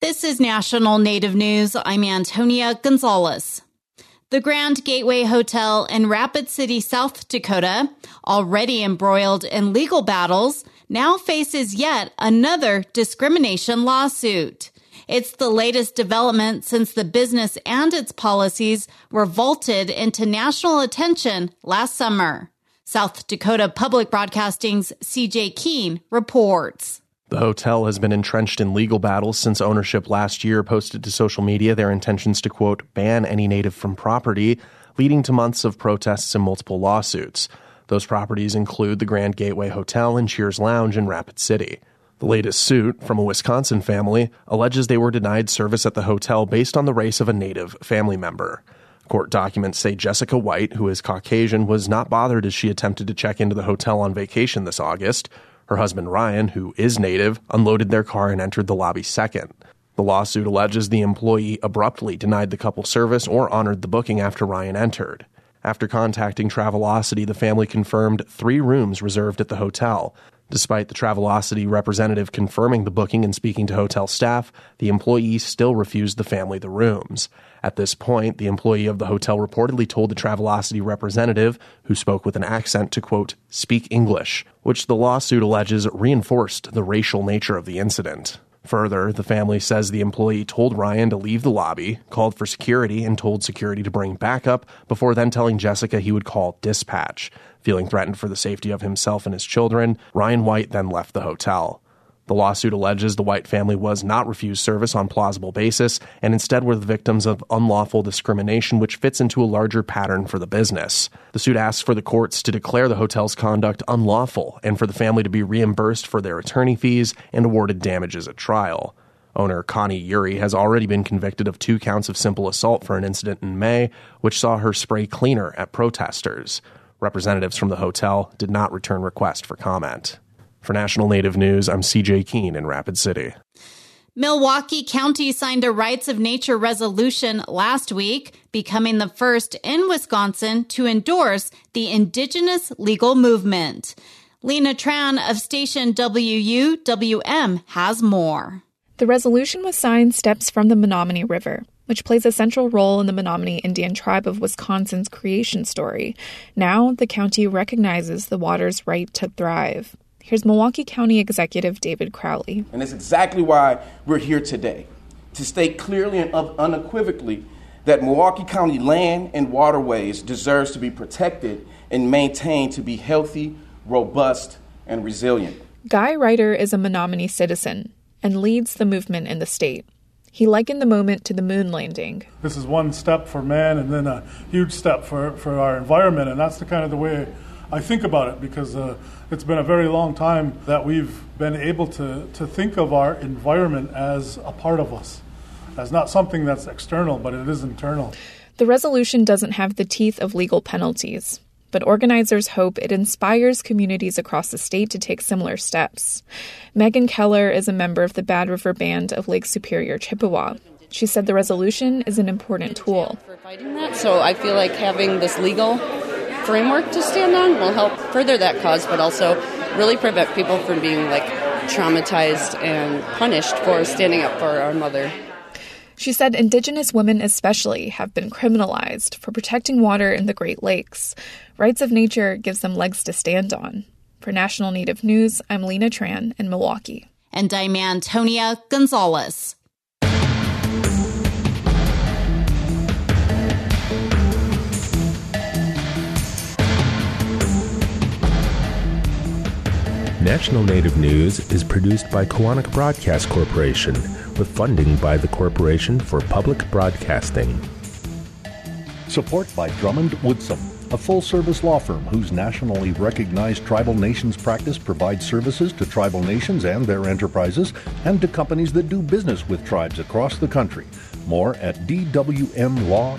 This is National Native News. I'm Antonia Gonzalez. The Grand Gateway Hotel in Rapid City, South Dakota, already embroiled in legal battles, now faces yet another discrimination lawsuit. It's the latest development since the business and its policies were vaulted into national attention last summer. South Dakota Public Broadcasting's CJ Keene reports. The hotel has been entrenched in legal battles since ownership last year posted to social media their intentions to, quote, ban any native from property, leading to months of protests and multiple lawsuits. Those properties include the Grand Gateway Hotel and Cheers Lounge in Rapid City. The latest suit, from a Wisconsin family, alleges they were denied service at the hotel based on the race of a native family member. Court documents say Jessica White, who is Caucasian, was not bothered as she attempted to check into the hotel on vacation this August. Her husband Ryan, who is native, unloaded their car and entered the lobby second. The lawsuit alleges the employee abruptly denied the couple service or honored the booking after Ryan entered. After contacting Travelocity, the family confirmed three rooms reserved at the hotel. Despite the Travelocity representative confirming the booking and speaking to hotel staff, the employee still refused the family the rooms. At this point, the employee of the hotel reportedly told the Travelocity representative, who spoke with an accent, to quote, speak English, which the lawsuit alleges reinforced the racial nature of the incident. Further, the family says the employee told Ryan to leave the lobby, called for security, and told security to bring backup before then telling Jessica he would call dispatch. Feeling threatened for the safety of himself and his children, Ryan White then left the hotel. The lawsuit alleges the White family was not refused service on plausible basis and instead were the victims of unlawful discrimination, which fits into a larger pattern for the business. The suit asks for the courts to declare the hotel's conduct unlawful and for the family to be reimbursed for their attorney fees and awarded damages at trial. Owner Connie Uhre has already been convicted of two counts of simple assault for an incident in May, which saw her spray cleaner at protesters. Representatives from the hotel did not return request for comment. For National Native News, I'm CJ Keene in Rapid City. Milwaukee County signed a Rights of Nature resolution last week, becoming the first in Wisconsin to endorse the indigenous legal movement. Lena Tran of station WUWM has more. The resolution was signed steps from the Menomonee River, which plays a central role in the Menominee Indian tribe of Wisconsin's creation story. Now, the county recognizes the water's right to thrive. Here's Milwaukee County Executive David Crowley. And it's exactly why we're here today to state clearly and unequivocally that Milwaukee County land and waterways deserves to be protected and maintained to be healthy, robust, and resilient. Guy Reiter is a Menominee citizen and leads the movement in the state. He likened the moment to the moon landing. This is one step for man and then a huge step for, for our environment, and that's the kind of the way I think about it because uh, it's been a very long time that we've been able to, to think of our environment as a part of us, as not something that's external, but it is internal. The resolution doesn't have the teeth of legal penalties, but organizers hope it inspires communities across the state to take similar steps. Megan Keller is a member of the Bad River Band of Lake Superior, Chippewa. She said the resolution is an important tool. For fighting that, so I feel like having this legal framework to stand on will help further that cause, but also really prevent people from being like traumatized and punished for standing up for our mother. She said Indigenous women, especially, have been criminalized for protecting water in the Great Lakes. Rights of nature gives them legs to stand on. For National Native News, I'm Lena Tran in Milwaukee. And I'm Antonia Gonzalez. National Native News is produced by Koahnic Broadcast Corporation with funding by the Corporation for Public Broadcasting. Support by Drummond Woodsum, a full service law firm whose nationally recognized tribal nations practice provides services to tribal nations and their enterprises and to companies that do business with tribes across the country. More at dwmlaw.com.